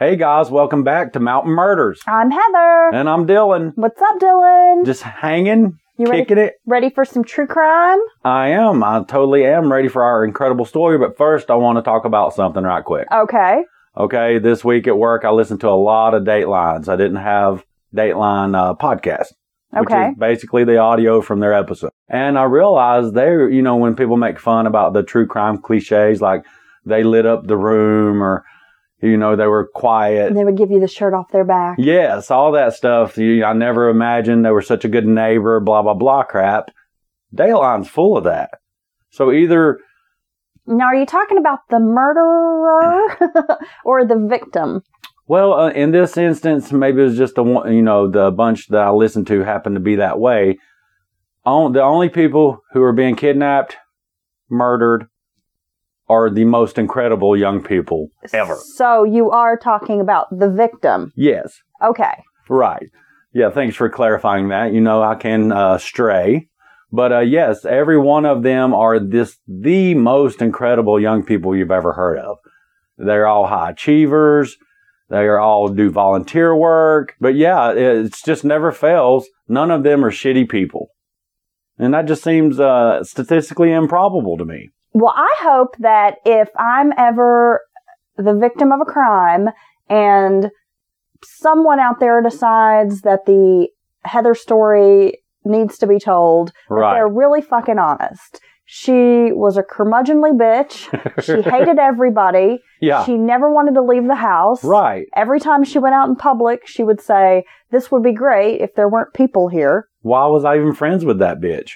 Hey guys, welcome back to Mountain Murders. I'm Heather. And I'm Dylan. What's up, Dylan? Just hanging, You ready- kicking it. Ready for some true crime? I am. I totally am ready for our incredible story. But first, I want to talk about something right quick. Okay. Okay, this week at work, I listened to a lot of Datelines. I didn't have Dateline uh, podcast, which Okay. is basically the audio from their episode. And I realized they, you know, when people make fun about the true crime cliches, like they lit up the room or, you know, they were quiet. They would give you the shirt off their back. Yes, all that stuff. You, I never imagined they were such a good neighbor, blah, blah, blah crap. Dateline's full of that. So either, Now, are you talking about the murderer or the victim? well, uh, in this instance, maybe it was just the one, you know, the bunch that I listened to happened to be that way. On, the only people who are being kidnapped, murdered, are the most incredible young people ever. So you are talking about the victim. Yes. Okay. Right. Yeah, thanks for clarifying that. You know, I can uh, stray. But uh, yes, every one of them are this the most incredible young people you've ever heard of. They're all high achievers. They are all do volunteer work. But yeah, it's just never fails. None of them are shitty people. And that just seems uh, statistically improbable to me. Well, I hope that if I'm ever the victim of a crime and someone out there decides that the Heather story needs to be told, that Right. they're really fucking honest. She was a curmudgeonly bitch. She hated everybody. yeah. She never wanted to leave the house. right. Every time she went out in public, she would say, This would be great if there weren't people here. Why was I even friends with that bitch?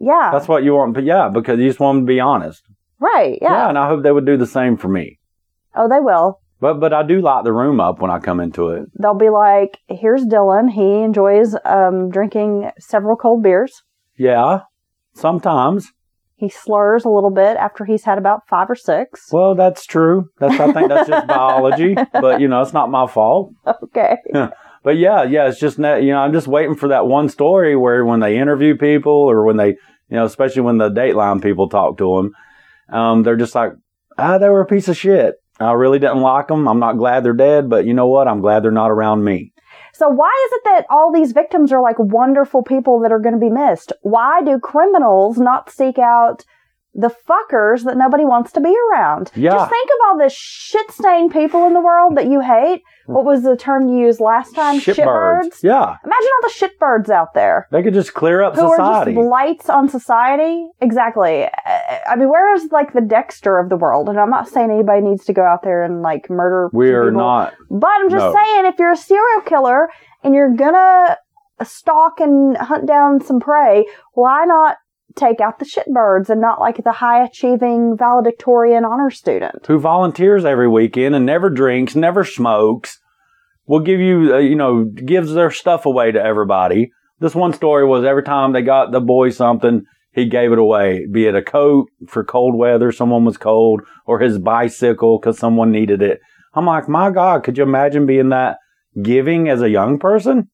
Yeah. That's what you want. But yeah, because you just want them to be honest. right. Yeah. yeah, and I hope they would do the same for me. Oh, they will. But but I do light the room up when I come into it. They'll be like, Here's Dylan. He enjoys um, drinking several cold beers. Yeah, sometimes. He slurs a little bit after he's had about five or six. Well, that's true. That's I think that's just biology. But you know, it's not my fault. Okay. But yeah, yeah, it's just you know, I'm just waiting for that one story where when they interview people or when they, you know, especially when the Dateline people talk to them, um, they're just like, ah, they were a piece of shit. I really didn't like them. I'm not glad they're dead, but you know what? I'm glad they're not around me. So why is it that all these victims are like wonderful people that are going to be missed? Why do criminals not seek out the fuckers that nobody wants to be around? Yeah. Just think of all the shit-stained people in the world that you hate. What was the term you used last time? Shitbirds. Yeah. Imagine all the shitbirds out there They could just clear up who society. are just blights on society. Exactly. I mean, where is like the Dexter of the world? And I'm not saying anybody needs to go out there and like murder. we are people. not. But I'm just No. saying, if you're a serial killer and you're gonna stalk and hunt down some prey, why not take out the shitbirds and not like the high achieving valedictorian honor student? who volunteers every weekend and never drinks, never smokes, will give you, uh, you know, gives their stuff away to everybody. This one story was every time they got the boy something, he gave it away, be it a coat for cold weather, someone was cold, or his bicycle because someone needed it. I'm like, my God, could you imagine being that giving as a young person?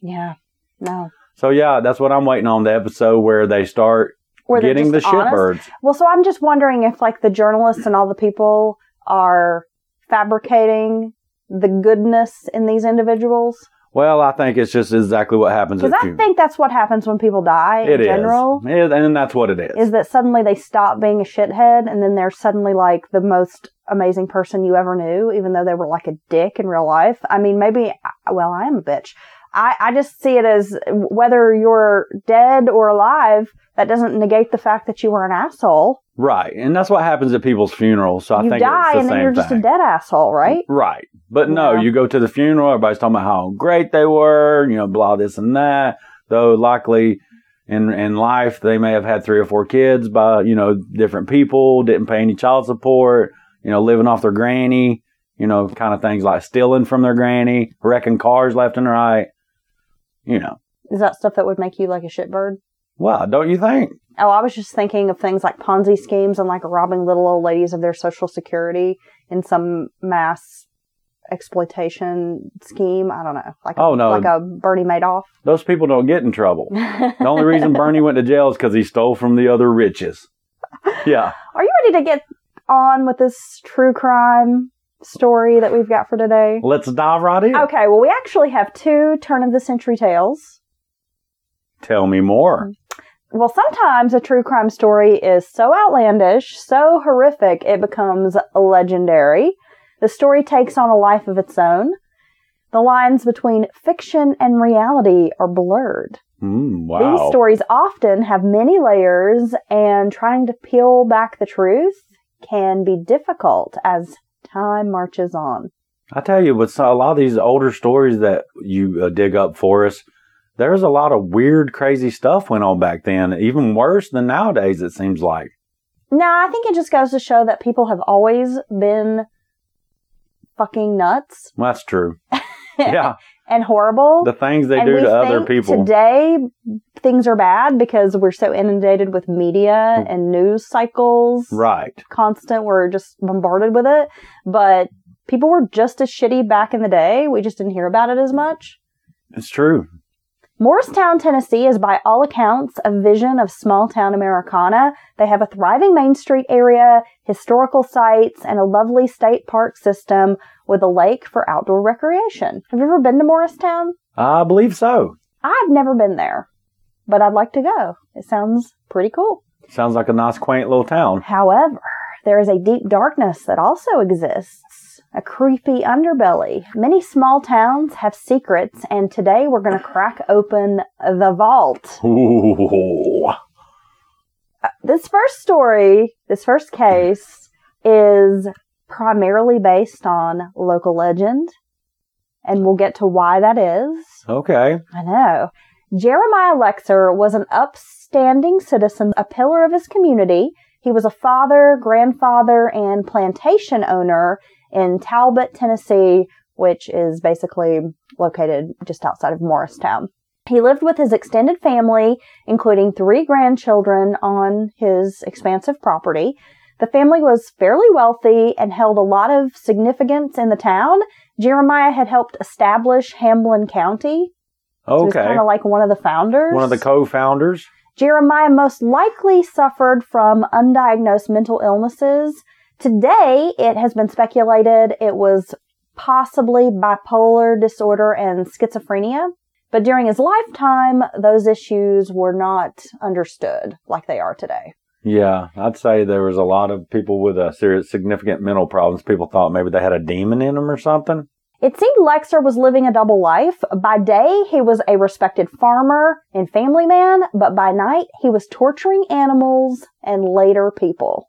Yeah. No. So yeah, that's what I'm waiting on the episode where they start Or they're getting the shitbirds. Well, so I'm just wondering if like the journalists and all the people are fabricating the goodness in these individuals. Well, I think it's just exactly what happens Because I funerals. think that's what happens when people die It in is. general. It- and that's what it is. is that suddenly they stop being a shithead and then they're suddenly like the most amazing person you ever knew, even though they were like a dick in real life. I mean, maybe, well, I am a bitch. I, I just see it as whether you're dead or alive, that doesn't negate the fact that you were an asshole. Right, and that's what happens at people's funerals. So I you think die it's the and then you're just thing. a dead asshole, right? Right, but no, Yeah. you go to the funeral. Everybody's talking about how great they were. You know, blah this and that. Though likely in in life they may have had three or four kids by you know different people, didn't pay any child support. You know, living off their granny. You know, kind of things like stealing from their granny, wrecking cars left and right. You know, Is that stuff that would make you like a shitbird? well, don't you think? Oh, I was just thinking of things like Ponzi schemes and like robbing little old ladies of their social security in some mass exploitation scheme. I don't know, like Oh, a, no. like a Bernie Madoff. Those people don't get in trouble. The only reason Bernie went to jail is because he stole from the other riches. Yeah. Are you ready to get on with this true crime story that we've got for today? Let's dive right in. Okay, well, we actually have two turn of the century tales. Tell me more. Well, sometimes a true crime story is so outlandish, so horrific, it becomes legendary. The story takes on a life of its own. The lines between fiction and reality are blurred. Mm, wow. These stories often have many layers, and trying to peel back the truth can be difficult as time marches on. I tell you, with a lot of these older stories that you uh, dig up for us, there's a lot of weird, crazy stuff went on back then, even worse than nowadays, it seems like. No, I think it just goes to show that people have always been fucking nuts Well, that's true. Yeah. And horrible. the things they and do to other people. Today, things are bad because we're so inundated with media and news cycles. right. Constant. We're just bombarded with it. But people were just as shitty back in the day. We just didn't hear about it as much. It's true. Morristown, Tennessee is by all accounts a vision of small town Americana. They have a thriving Main Street area, historical sites, and a lovely state park system with a lake for outdoor recreation. Have you ever been to Morristown? I believe so. I've never been there, but I'd like to go. It sounds pretty cool. Sounds like a nice, quaint little town. However, there is a deep darkness that also exists, a creepy underbelly. Many small towns have secrets, and today we're going to crack open the vault. Ooh. Uh, this first story, this first case, is primarily based on local legend, and we'll get to why that is. Okay. I know. Jeremiah Lexer was an upstanding citizen, a pillar of his community. He was a father, grandfather, and plantation owner in Talbott, Tennessee, which is basically located just outside of Morristown. He lived with his extended family, including three grandchildren, on his expansive property. The family was fairly wealthy and held a lot of significance in the town. Jeremiah had helped establish Hamblen County, so Okay. kind of like one of the founders. One of the co-founders. Jeremiah most likely suffered from undiagnosed mental illnesses. Today, it has been speculated it was possibly bipolar disorder and schizophrenia. But during his lifetime, those issues were not understood like they are today. Yeah, I'd say there was a lot of people with a serious, significant mental problems. People thought maybe they had a demon in them or something. It seemed Lexer was living a double life. By day, he was a respected farmer and family man, but by night, he was torturing animals and later people.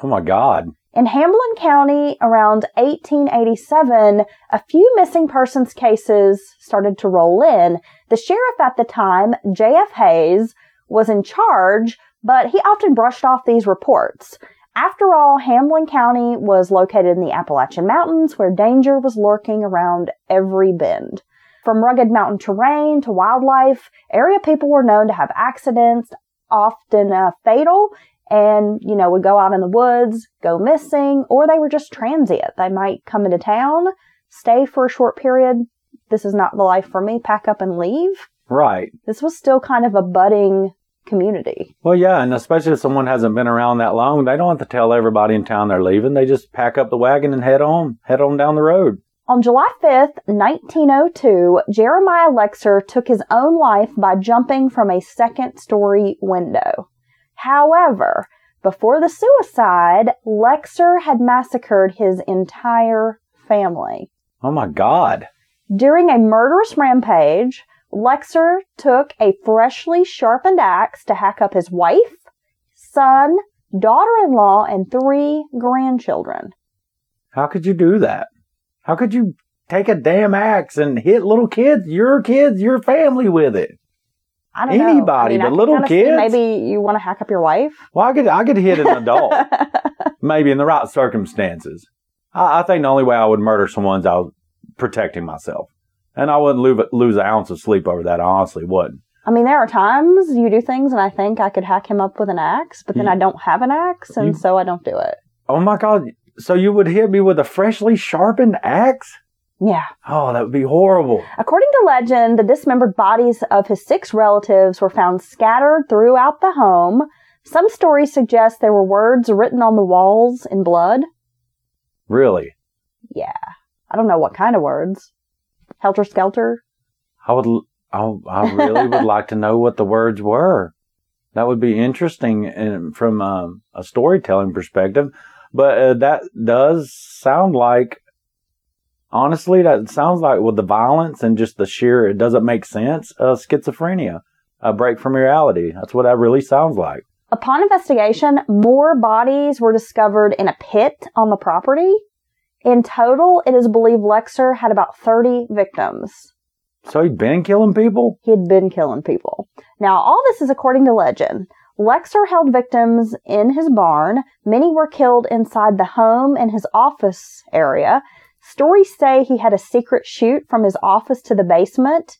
Oh my God. In Hamblen County around 1887, a few missing persons cases started to roll in. The sheriff at the time, J.F. Hayes, was in charge, but he often brushed off these reports. After all, Hamblen County was located in the Appalachian Mountains where danger was lurking around every bend. From rugged mountain terrain to wildlife, area people were known to have accidents, often uh, fatal, and, you know, would go out in the woods, go missing, or they were just transient. They might come into town, stay for a short period. This is not the life for me, pack up and leave. Right. This was still kind of a budding community. Well, yeah, and especially if someone hasn't been around that long, they don't have to tell everybody in town they're leaving. They just pack up the wagon and head on, head on down the road. On July 5th, 1902, Jeremiah Lexer took his own life by jumping from a second story window. However, before the suicide, Lexer had massacred his entire family. Oh my God. During a murderous rampage, Lexer took a freshly sharpened axe to hack up his wife, son, daughter-in-law, and three grandchildren. How could you do that? How could you take a damn axe and hit little kids, your kids, your family with it? I don't know. Anybody, I but can little kids? Maybe you want to hack up your wife. Well, I could, I could hit an adult, maybe in the right circumstances. I, I think the only way I would murder someone's I was protecting myself. And I wouldn't lose, lose an ounce of sleep over that. I honestly wouldn't. I mean, there are times you do things, and I think I could hack him up with an axe, but then You- I don't have an axe, and you- so I don't do it. Oh my God. So you would hit me with a freshly sharpened axe? Yeah. Oh, that would be horrible. According to legend, the dismembered bodies of his six relatives were found scattered throughout the home. Some stories suggest there were words written on the walls in blood. Really? Yeah. I don't know what kind of words. Helter skelter. I would. I, I really would like to know what the words were. That would be interesting in, from um, a storytelling perspective. But uh, that does sound like, honestly, that sounds like with the violence and just the sheer, it doesn't make sense. Uh, schizophrenia, a break from reality. That's what that really sounds like. Upon investigation, more bodies were discovered in a pit on the property. In total, it is believed Lexer had about 30 victims. So he'd been killing people. He had been killing people. Now, all this is according to legend. Lexer held victims in his barn. Many were killed inside the home and his office area. Stories say he had a secret chute from his office to the basement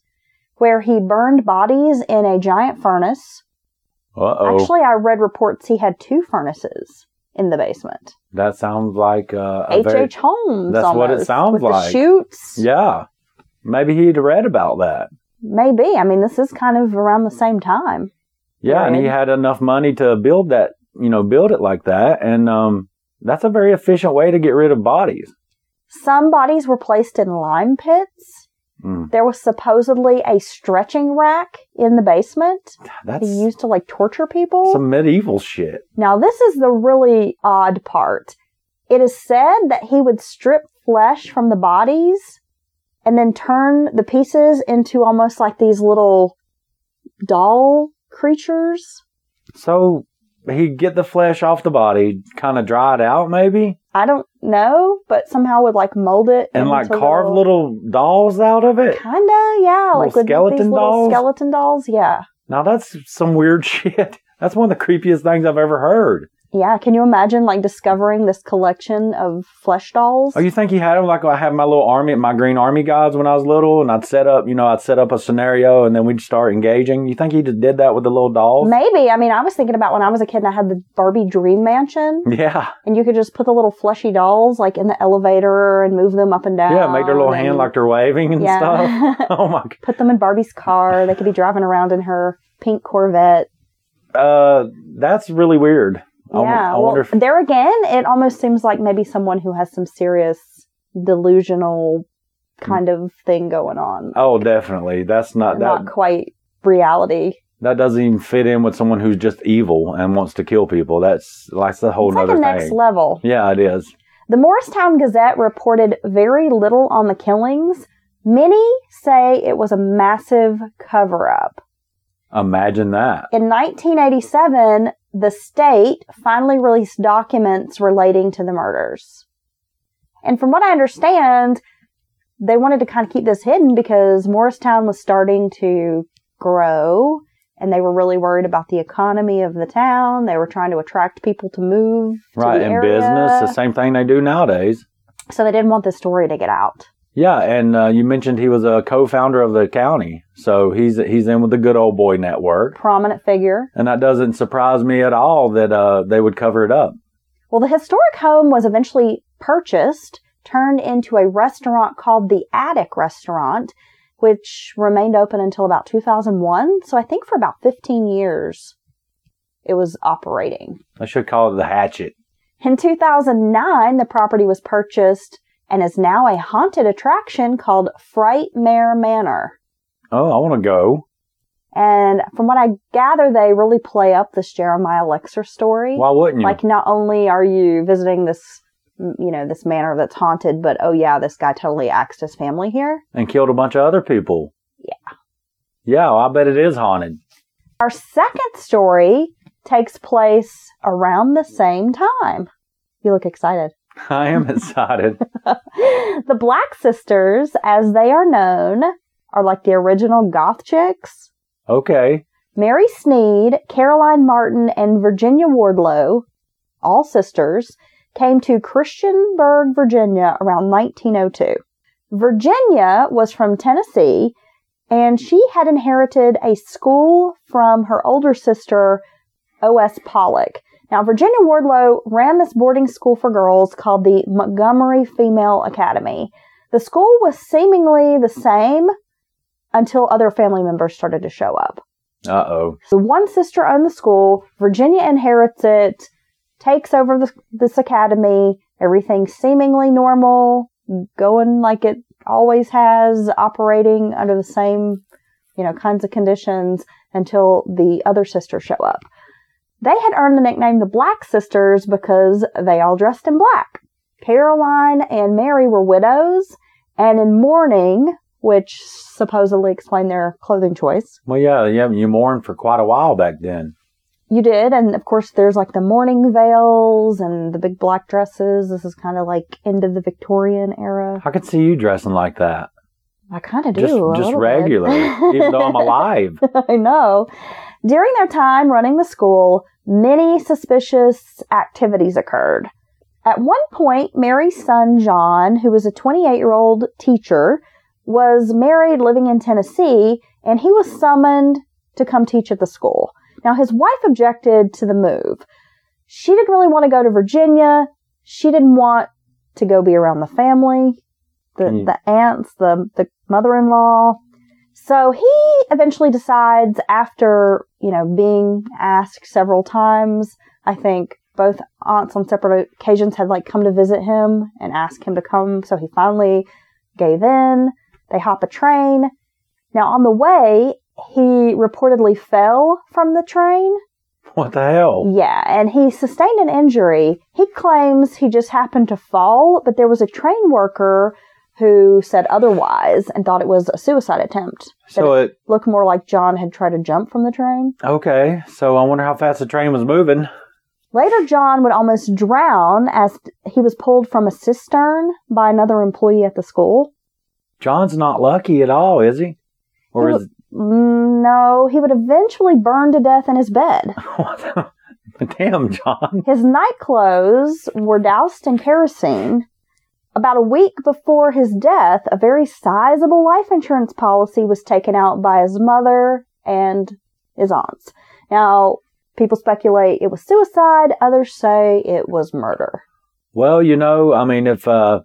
where he burned bodies in a giant furnace. Uh oh. Actually, I read reports he had two furnaces in the basement. That sounds like uh, a H. very, H. Holmes. That's what it almost, sounds with like. The chutes. yeah. Maybe he'd read about that. Maybe. I mean, this is kind of around the same time. Yeah, and he had enough money to build that, you know, build it like that, and um, that's a very efficient way to get rid of bodies. Some bodies were placed in lime pits. Mm, There was supposedly a stretching rack in the basement that's he used to like torture people. some medieval shit. Now, this is the really odd part. It is said that he would strip flesh from the bodies and then turn the pieces into almost like these little doll creatures. So he'd get the flesh off the body, kind of dry it out, maybe, I don't know, but somehow would like mold it and like carve little dolls out of it. Kinda, yeah, Little like with skeleton these little dolls? skeleton dolls. Yeah, Now that's some weird shit. That's one of the creepiest things I've ever heard. Yeah. Can you imagine like discovering this collection of flesh dolls? Oh, you think he had them like I had my little army, my green army guys when I was little, and I'd set up, you know, I'd set up a scenario, and then we'd start engaging. You think he just did that with the little dolls? Maybe. I mean, I was thinking about when I was a kid and I had the Barbie Dream Mansion, Yeah, and you could just put the little fleshy dolls like in the elevator and move them up and down. yeah, make their little hand like they're waving and yeah. stuff. Oh my, God. put them in Barbie's car. They could be driving around in her pink Corvette. uh, that's really weird. I yeah. I well, wonder if there again, it almost seems like maybe someone who has some serious delusional kind of thing going on. oh, definitely. That's not that. Not quite reality. that doesn't even fit in with someone who's just evil and wants to kill people. That's like a whole It's like nother next thing. level. yeah, it is. The Morristown Gazette reported very little on the killings. Many say it was a massive cover up. Imagine that. In 1987, the state finally released documents relating to the murders. And from what I understand, they wanted to kind of keep this hidden because Morristown was starting to grow and they were really worried about the economy of the town. They were trying to attract people to move to Right, the in area. business, the same thing they do nowadays. So they didn't want this story to get out. Yeah, and uh, you mentioned he was a co-founder of the county, so he's he's in with the good old boy network, Prominent figure. and that doesn't surprise me at all that uh, they would cover it up. Well, the historic home was eventually purchased, turned into a restaurant called the Attic Restaurant, which remained open until about 2001. So I think for about 15 years it was operating. I should call it the Hatchet. In 2009, the property was purchased and is now a haunted attraction called Frightmare Manor. Oh, I want to go. And from what I gather, they really play up this Jeremiah Lexer story. Why wouldn't you? Like, not only are you visiting this, you know, this manor that's haunted, but oh yeah, this guy totally axed his family here. and killed a bunch of other people. Yeah. Yeah, well, I bet it is haunted. Our second story takes place around the same time. You look excited. I am excited. the Black Sisters, as they are known, are like the original goth chicks. Okay. Mary Snead, Caroline Martin, and Virginia Wardlaw, all sisters, came to Christiansburg, Virginia around 1902. Virginia was from Tennessee, and she had inherited a school from her older sister, O.S. Pollock. Now, Virginia Wardlaw ran this boarding school for girls called the Montgomery Female Academy. The school was seemingly the same until other family members started to show up. Uh oh. So one sister owned the school. Virginia inherits it, takes over this, this academy. Everything seemingly normal. going like it always has, operating under the same, you know, kinds of conditions until the other sisters show up. They had earned the nickname the Black Sisters because they all dressed in black. Caroline and Mary were widows and in mourning, which supposedly explained their clothing choice. Well, yeah, yeah, you mourned for quite a while back then. You did, and of course, there's like the mourning veils and the big black dresses. This is kind of like end of the Victorian era. I could see you dressing like that. I kind of do. Just, just regularly, even though I'm alive. I know. During their time running the school, many suspicious activities occurred. At one point, Mary's son, John, who was a 28 year old teacher, was married living in Tennessee, and he was summoned to come teach at the school. Now, his wife objected to the move. She didn't really want to go to Virginia. She didn't want to go be around the family, the, Mm. the aunts, the, the mother in law. So he eventually decides after, you know, being asked several times, I think both aunts on separate occasions had like come to visit him and ask him to come. So he finally gave in. They hop a train. Now on the way, he reportedly fell from the train. What the hell? Yeah, and he sustained an injury. He claims he just happened to fall, but there was a train worker who said otherwise and thought it was a suicide attempt. So it Looked more like John had tried to jump from the train. okay. So I wonder how fast the train was moving. Later, John would almost drown as he was pulled from a cistern by another employee at the school. John's not lucky at all, is he? Or He is No, he would eventually burn to death in his bed. Damn, John. His night clothes were doused in kerosene. About a week before his death, a very sizable life insurance policy was taken out by his mother and his aunts. Now, people speculate it was suicide, others say it was murder. Well, you know, I mean, if uh,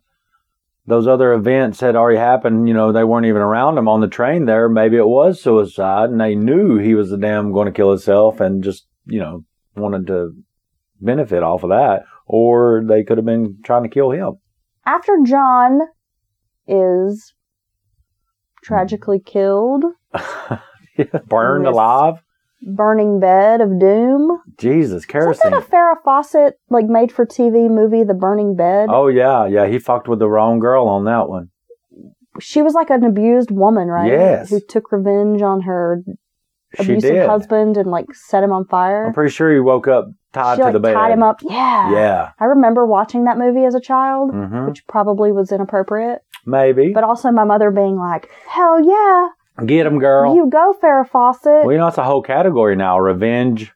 those other events had already happened, you know, they weren't even around him on the train there. Maybe it was suicide, and they knew he was the damn going to kill himself, and just you know wanted to benefit off of that, or they could have been trying to kill him. After John is tragically hmm. killed, Burned alive. burning bed of doom. Jesus, kerosene. Isn't that a Farrah Fawcett like made for TV movie, The Burning Bed? Oh yeah, yeah. He fucked with the wrong girl on that one. She was like an abused woman, right? Yes. Who took revenge on her abusive did. husband and like set him on fire. I'm pretty sure he woke up tied she to like the bed. tied him up. Yeah. Yeah. I remember watching that movie as a child, hmm which probably was inappropriate. Maybe. But also my mother being like, "Hell yeah, Get him, girl. you go, Farrah Fawcett." Well, you know, it's a whole category now. Revenge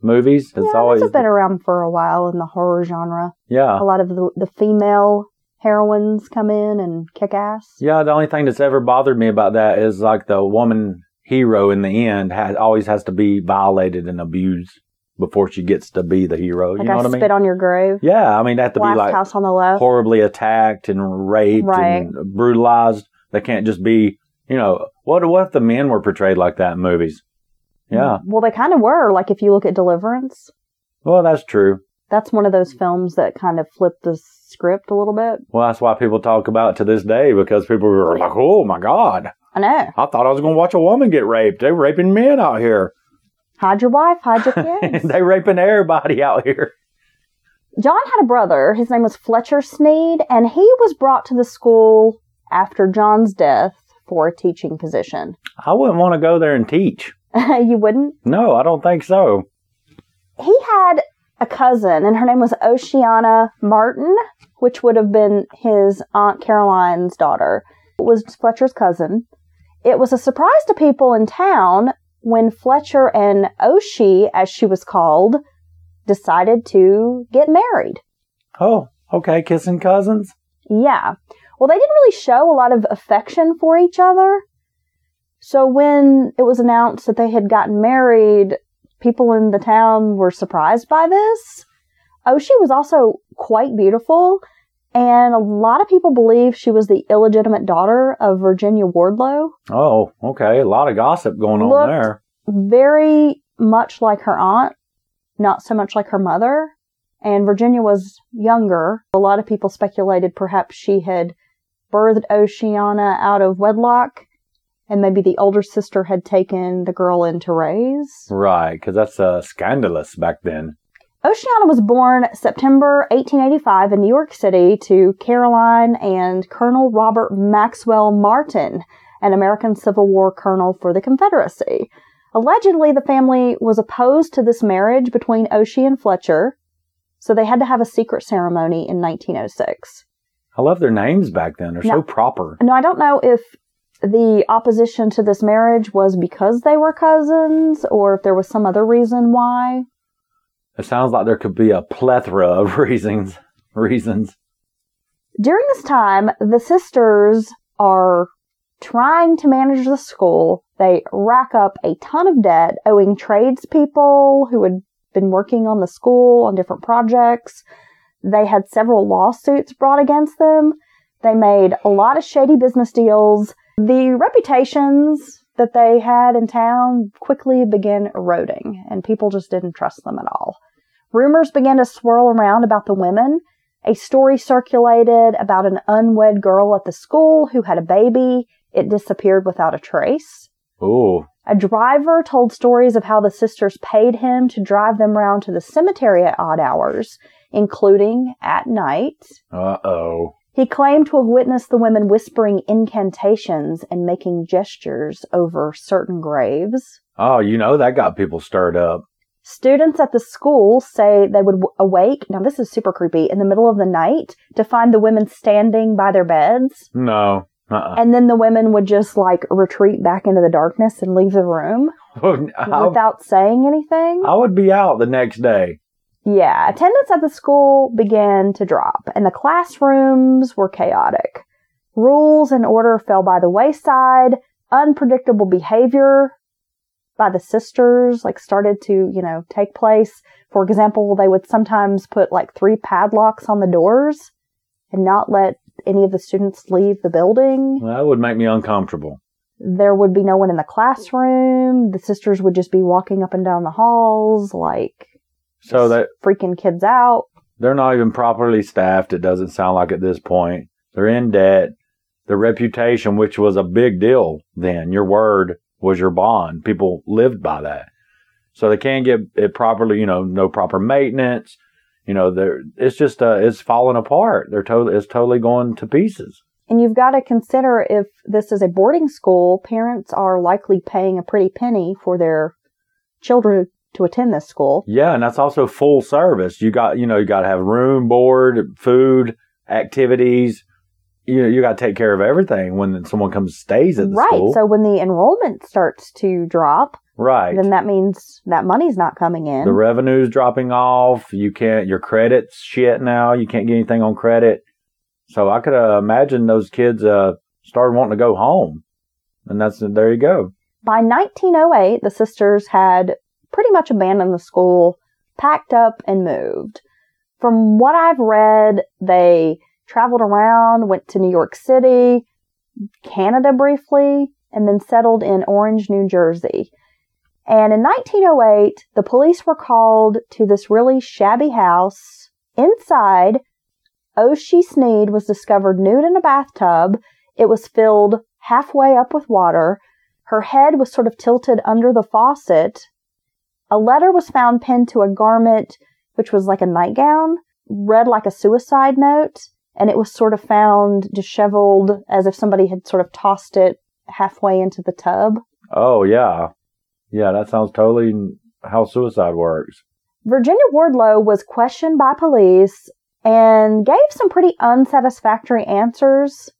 movies. It's yeah, always have been around for a while in the horror genre. yeah, A lot of the, the female heroines come in and kick ass. yeah. The only thing that's ever bothered me about that is like the woman hero in the end has always has to be violated and abused before she gets to be the hero. Like you know I what I mean? spit on your grave. yeah, I mean, they have to Last be like house on the left. horribly attacked and raped Right. and brutalized. They can't just be, you know, what what if the men were portrayed like that in movies? Yeah, Well, they kind of were. Like if you look at Deliverance, well, that's true. that's one of those films that kind of flipped the script a little bit. Well, that's why people talk about it to this day because people were like, "Oh my God, I know. I thought I was going to watch a woman get raped. They're raping men out here. Hide your wife, hide your kids. They're raping everybody out here." John had a brother. His name was Fletcher Snead, and he was brought to the school after John's death for a teaching position. I wouldn't want to go there and teach. you wouldn't? No, I don't think so. He had a cousin, and her name was Oceana Martin, which would have been his Aunt Caroline's daughter. It was Fletcher's cousin. It was a surprise to people in town when Fletcher and Oshie, as she was called, decided to get married. Oh, okay, kissing cousins. Yeah. Well, they didn't really show a lot of affection for each other. So when it was announced that they had gotten married, people in the town were surprised by this. Oshie was also quite beautiful, and a lot of people believe she was the illegitimate daughter of Virginia Wardlaw. Oh, okay, a lot of gossip going on Looked- there. Very much like her aunt, not so much like her mother. And Virginia was younger. A lot of people speculated perhaps she had birthed Oceana out of wedlock, and maybe the older sister had taken the girl in to raise. Right, because that's uh, scandalous back then. Oceana was born September 1885 in New York City to Caroline and Colonel Robert Maxwell Martin, an American Civil War colonel for the Confederacy. Allegedly, the family was opposed to this marriage between Oshie and Fletcher, so they had to have a secret ceremony in 1906. I love their names back then. They're No. so proper. No, I don't know if the opposition to this marriage was because they were cousins or if there was some other reason why. It sounds like there could be a plethora of reasons. Reasons. During this time, the sisters are trying to manage the school. They rack up a ton of debt, owing tradespeople who had been working on the school on different projects. They had several lawsuits brought against them. They made a lot of shady business deals. The reputations that they had in town quickly began eroding, and people just didn't trust them at all. Rumors began to swirl around about the women. A story circulated about an unwed girl at the school who had a baby. It disappeared without a trace. Ooh. A driver told stories of how the sisters paid him to drive them round to the cemetery at odd hours, including at night. Uh oh. He claimed to have witnessed the women whispering incantations and making gestures over certain graves. Oh, you know that got people stirred up. Students at the school say they would w- awake, now this is super creepy, in the middle of the night to find the women standing by their beds. No. Uh And then the women would just like retreat back into the darkness and leave the room without saying anything. I would be out the next day. Yeah, attendance at the school began to drop, and the classrooms were chaotic. Rules and order fell by the wayside. Unpredictable behavior by the sisters like started to, you know, take place. For example, they would sometimes put like three padlocks on the doors and not let any of the students leave the building. That would make me uncomfortable. There would be no one in the classroom. The sisters would just be walking up and down the halls like So that freaking kids out. they're not even properly staffed, it doesn't sound like at this point. They're in debt. Their reputation, which was a big deal then, your word was your bond. People lived by that. So they can't get it properly, you know, no proper maintenance. You know, they're, it's just, uh, it's falling apart. They're totally, it's totally going to pieces. And you've got to consider if this is a boarding school, parents are likely paying a pretty penny for their children to attend this school. Yeah. And that's also full service. You got, you know, you got to have room, board, food, activities. You know, you got to take care of everything when someone comes stays at the school. right. school. So when the enrollment starts to drop, right. then that means that money's not coming in. the revenue's dropping off. You can't, your credit's shit now. You can't get anything on credit. So I could uh, imagine those kids uh, started wanting to go home. And that's, there you go. By 1908, the sisters had pretty much abandoned the school, packed up, and moved. From what I've read, they traveled around, went to New York City, Canada briefly, and then settled in Orange, New Jersey. And in 1908, the police were called to this really shabby house. Inside, Oshie Snead was discovered nude in a bathtub. It was filled halfway up with water. Her head was sort of tilted under the faucet. A letter was found pinned to a garment, which was like a nightgown, read like a suicide note, and it was sort of found disheveled as if somebody had sort of tossed it halfway into the tub. Oh, yeah. Yeah, that sounds totally how suicide works. Virginia Wardlaw was questioned by police and gave some pretty unsatisfactory answers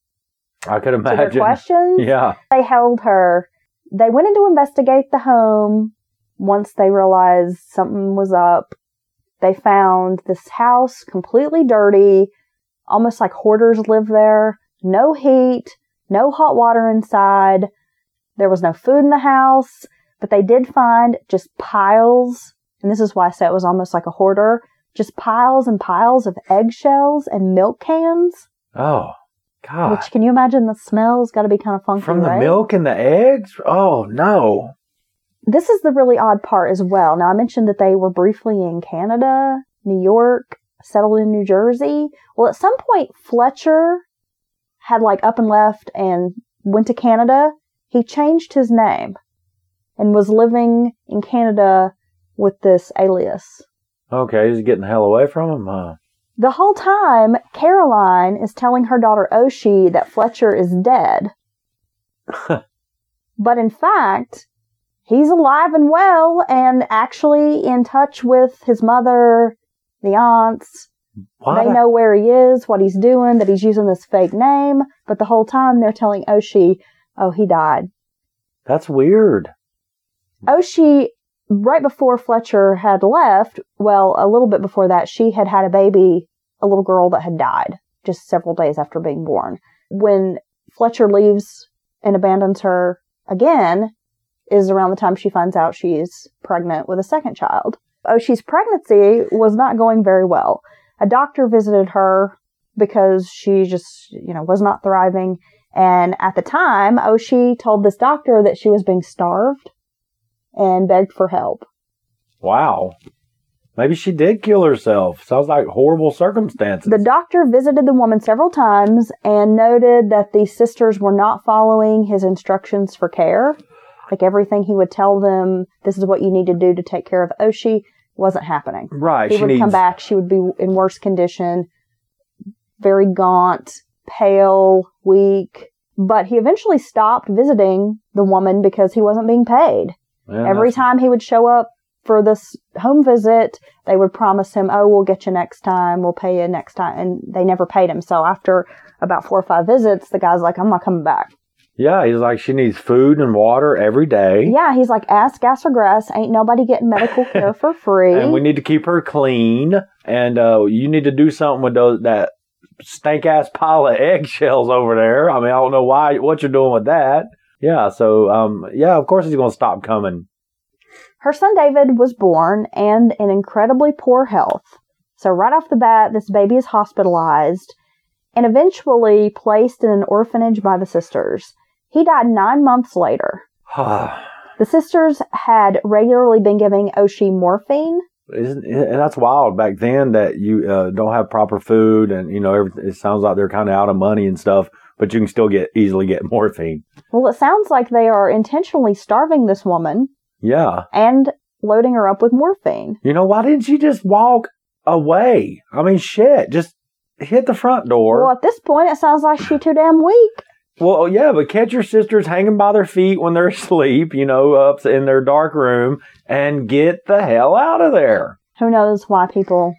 I could imagine. to questions. Yeah. They held her. They went in to investigate the home. Once they realized something was up, they found this house completely dirty, almost like hoarders live there. No heat, no hot water inside. There was no food in the house, but they did find just piles, and this is why I say it was almost like a hoarder, just piles and piles of eggshells and milk cans. Oh, God. Which can you imagine the smell's got to be kind of funky, From the right? milk and the eggs? Oh, no. This is the really odd part as well. Now I mentioned that they were briefly in Canada, New York, settled in New Jersey. Well, at some point Fletcher had like up and left and went to Canada, he changed his name and was living in Canada with this alias. Okay, he's getting the hell away from him, huh? The whole time, Caroline is telling her daughter Oshi that Fletcher is dead. but in fact, he's alive and well and actually in touch with his mother, the aunts. Why They the- know where he is, what he's doing, that he's using this fake name. But the whole time they're telling Oshie, oh, he died. That's weird. Oshie, right before Fletcher had left, well, a little bit before that, she had had a baby, a little girl that had died just several days after being born. When Fletcher leaves and abandons her again, is around the time she finds out she's pregnant with a second child. Oh, Oshie's pregnancy was not going very well. A doctor visited her because she just, you know, was not thriving. And at the time, oh, Oshie told this doctor that she was being starved and begged for help. Wow. Maybe she did kill herself. Sounds like horrible circumstances. The doctor visited the woman several times and noted that the sisters were not following his instructions for care. Like everything he would tell them, this is what you need to do to take care of Oshie, wasn't happening. right. He she would needs. come back, she would be in worse condition, very gaunt, pale, weak. But he eventually stopped visiting the woman because he wasn't being paid. Man, Every that's- time he would show up for this home visit, they would promise him, "Oh, we'll get you next time. We'll pay you next time." And they never paid him. So after about four or five visits, the guy's like, "I'm not coming back." Yeah, he's like she needs food and water every day. Yeah, he's like, "Ass, gas, or grass. Ain't nobody getting medical care for free." And we need to keep her clean. And uh, you need to do something with those that stank ass pile of eggshells over there. I mean, I don't know why what you're doing with that. Yeah, so um, yeah, of course he's gonna stop coming. Her son David was born and in incredibly poor health. So right off the bat, this baby is hospitalized and eventually placed in an orphanage by the sisters. He died nine months later. The sisters had regularly been giving Oshie morphine. Isn't, and that's wild back then that you uh, don't have proper food and you know it sounds like they're kind of out of money and stuff but you can still get easily get morphine Well, it sounds like they are intentionally starving this woman yeah and loading her up with morphine. you know why didn't she just walk away i mean shit just hit the front door Well, at this point, it sounds like she's too damn weak. Well, oh, yeah, but catch your sisters hanging by their feet when they're asleep, you know, up in their dark room, and get the hell out of there. Who knows why people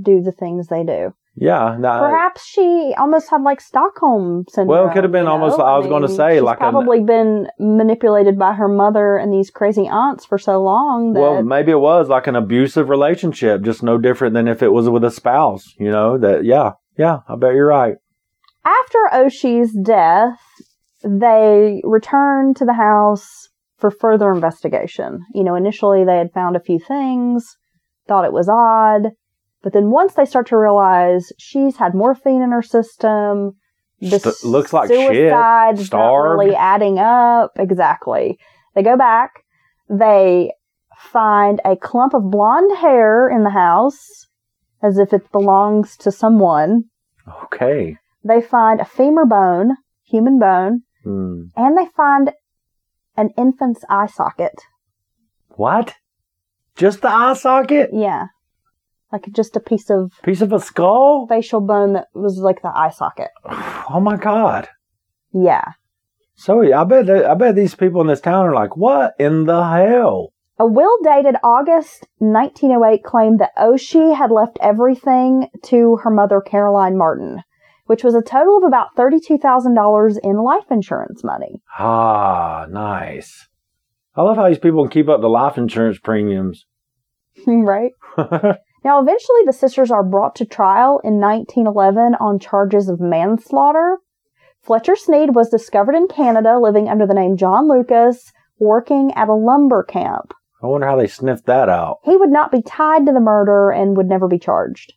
do the things they do? Yeah, now, Perhaps she almost had like Stockholm syndrome. Well, it could have been you almost-? I was gonna say, she's like probably been manipulated by her mother and these crazy aunts for so long that well, maybe it was like an abusive relationship, just no different than if it was with a spouse. You know that. Yeah, yeah, I bet you're right. After Oshi's death, they returned to the house for further investigation. You know, initially they had found a few things, thought it was odd, but then once they start to realize she's had morphine in her system, this St- looks like shit. suicide's not really adding up. Exactly. They go back. They find a clump of blonde hair in the house, as if it belongs to someone. Okay. They find a femur bone, human bone, Hmm. and they find an infant's eye socket. What? Just the eye socket? Yeah. Like just a piece of Piece of a skull? facial bone that was like the eye socket. Oh my god. Yeah. So I bet I bet these people in this town are like, what in the hell? A will dated August 1908 claimed that Oshie had left everything to her mother, Caroline Martin, which was a total of about $32,000 in life insurance money. Ah, nice. I love how these people can keep up the life insurance premiums. right? Now, eventually, the sisters are brought to trial in 1911 on charges of manslaughter. Fletcher Snead was discovered in Canada living under the name John Lucas, working at a lumber camp. I wonder how they sniffed that out. He would not be tied to the murder and would never be charged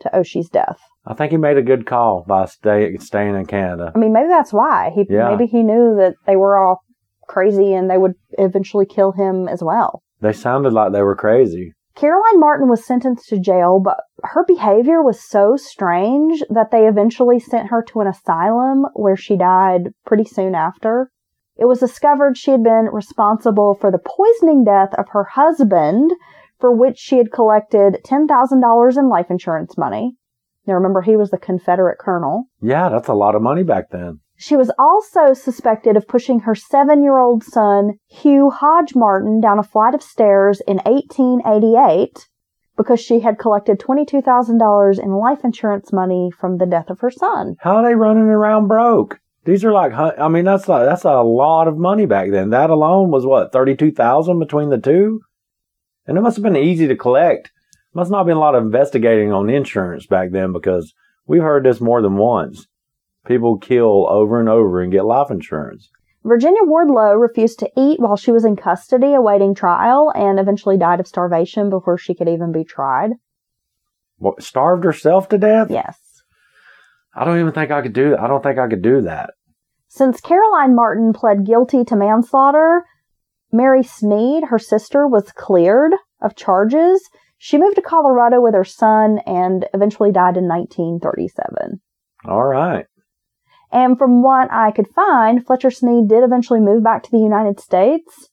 to Oshie's death. I think he made a good call by stay, staying in Canada. I mean, maybe that's why. He Yeah. maybe he knew that they were all crazy and they would eventually kill him as well. They sounded like they were crazy. Caroline Martin was sentenced to jail, but her behavior was so strange that they eventually sent her to an asylum where she died pretty soon after. It was discovered she had been responsible for the poisoning death of her husband, for which she had collected $10,000 in life insurance money. Now remember, he was the Confederate colonel. Yeah, that's a lot of money back then. She was also suspected of pushing her seven year old son, Hugh Hodge Martin, down a flight of stairs in 1888 because she had collected $22,000 in life insurance money from the death of her son. How are they running around broke? These are like, hun- I mean, that's like, that's a lot of money back then. That alone was what, 32,000 between the two? And it must have been easy to collect. Must not have been a lot of investigating on insurance back then because we've heard this more than once. People kill over and over and get life insurance. Virginia Wardlaw refused to eat while she was in custody awaiting trial and eventually died of starvation before she could even be tried. What, starved herself to death? Yes. I don't even think I could do that. I don't think I could do that. Since Caroline Martin pled guilty to manslaughter, Mary Snead, her sister, was cleared of charges. She moved to Colorado with her son and eventually died in 1937. All right. And from what I could find, Fletcher Snead did eventually move back to the United States,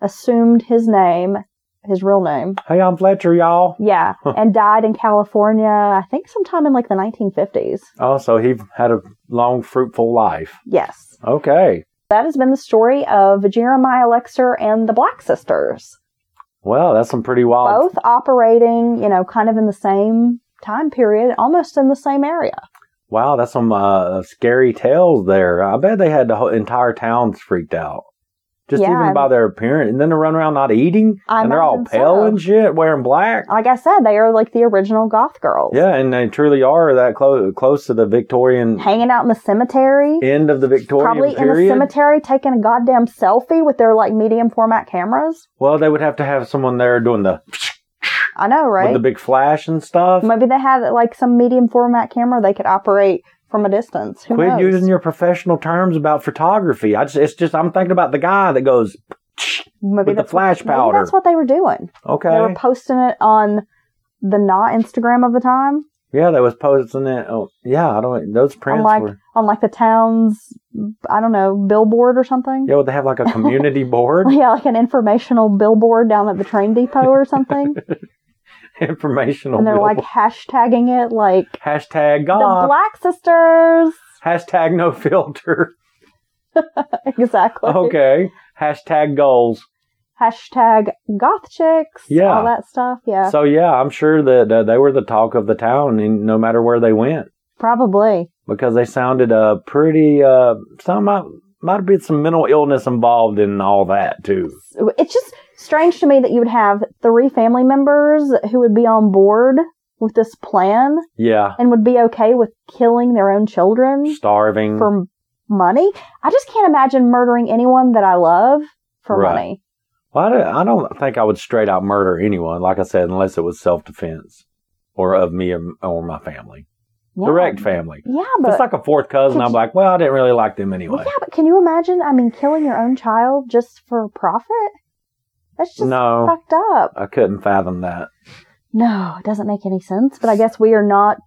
assumed his name, his real name. Hey, I'm Fletcher, y'all. Yeah, and died in California, I think sometime in like the 1950s. Oh, so he had a long, fruitful life. Yes. Okay. That has been the story of Jeremiah Lexer and the Black Sisters. Well, that's some pretty wild. Both operating, you know, kind of in the same time period, almost in the same area. Wow, that's some uh, scary tales there. I bet they had the whole entire towns freaked out. Just Yeah, even by their appearance. And then they run around not eating. I and they're all pale so. and shit, wearing black. Like I said, they are like the original goth girls. Yeah, and they truly are that close close to the Victorian Hanging out in the cemetery. end of the Victorian Probably in period. a cemetery taking a goddamn selfie with their like medium format cameras. Well, they would have to have someone there doing the I know, right? with the big flash and stuff. Maybe they had like some medium format camera they could operate from a distance. Who Quit knows? using your professional terms about photography. I just it's just I'm thinking about the guy that goes maybe with the what- flash maybe powder. that's what they were doing. Okay. They were posting it on the not Instagram of the time. yeah, they was posting it. Oh, yeah, I don't. Those prints like- were. on like the town's I don't know billboard or something. Yeah, would they have like a community board? Yeah, like an informational billboard down at the train depot or something. Informational. and they're like hashtagging it like hashtag the Black Sisters. hashtag no filter. exactly. Okay. hashtag goals. Hashtag goth chicks. Yeah. All that stuff. Yeah. So yeah, I'm sure that uh, they were the talk of the town, and no matter where they went, Probably. because they sounded uh pretty. Uh, some might might have been some mental illness involved in all that too. It's just strange to me that you would have three family members who would be on board with this plan Yeah, and would be okay with killing their own children starving. for money. I just can't imagine murdering anyone that I love for Right. money. Well, I don't- I don't think I would straight out murder anyone, like I said, unless it was self defense or of me or, or my family, Yeah. direct family. Yeah, If but it's like a fourth cousin. I'm you- like, well, I didn't really like them anyway. well, yeah, but can you imagine? I mean, killing your own child just for profit? That's just No. fucked up. I couldn't fathom that. No, it doesn't make any sense. But I guess we are not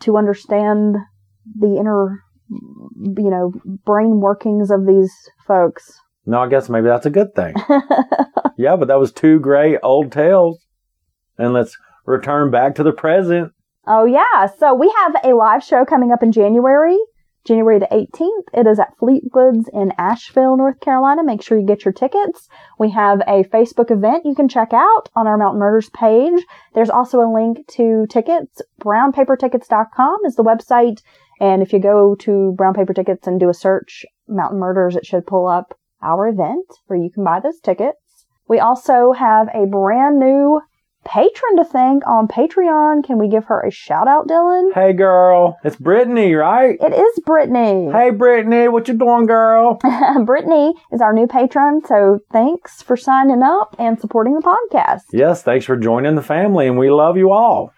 to understand the inner, you know, brain workings of these folks. No, I guess maybe that's a good thing. yeah, but that was two great old tales. And let's return back to the present. Oh yeah, so we have a live show coming up in January, January the 18th. It is at Fleetwoods in Asheville, North Carolina. Make sure you get your tickets. We have a Facebook event you can check out on our Mountain Murders page. There's also a link to tickets. Brownpapertickets.com is the website. And if you go to Brown Paper Tickets and do a search, Mountain Murders, it should pull up our event where you can buy those tickets. We also have a brand new patron to thank on Patreon. Can we give her a shout out, Dylan? Hey, girl. It's Brittany, right? It is Brittany. Hey, Brittany. What you doing, girl? Brittany is our new patron, so thanks for signing up and supporting the podcast. Yes, thanks for joining the family, and we love you all.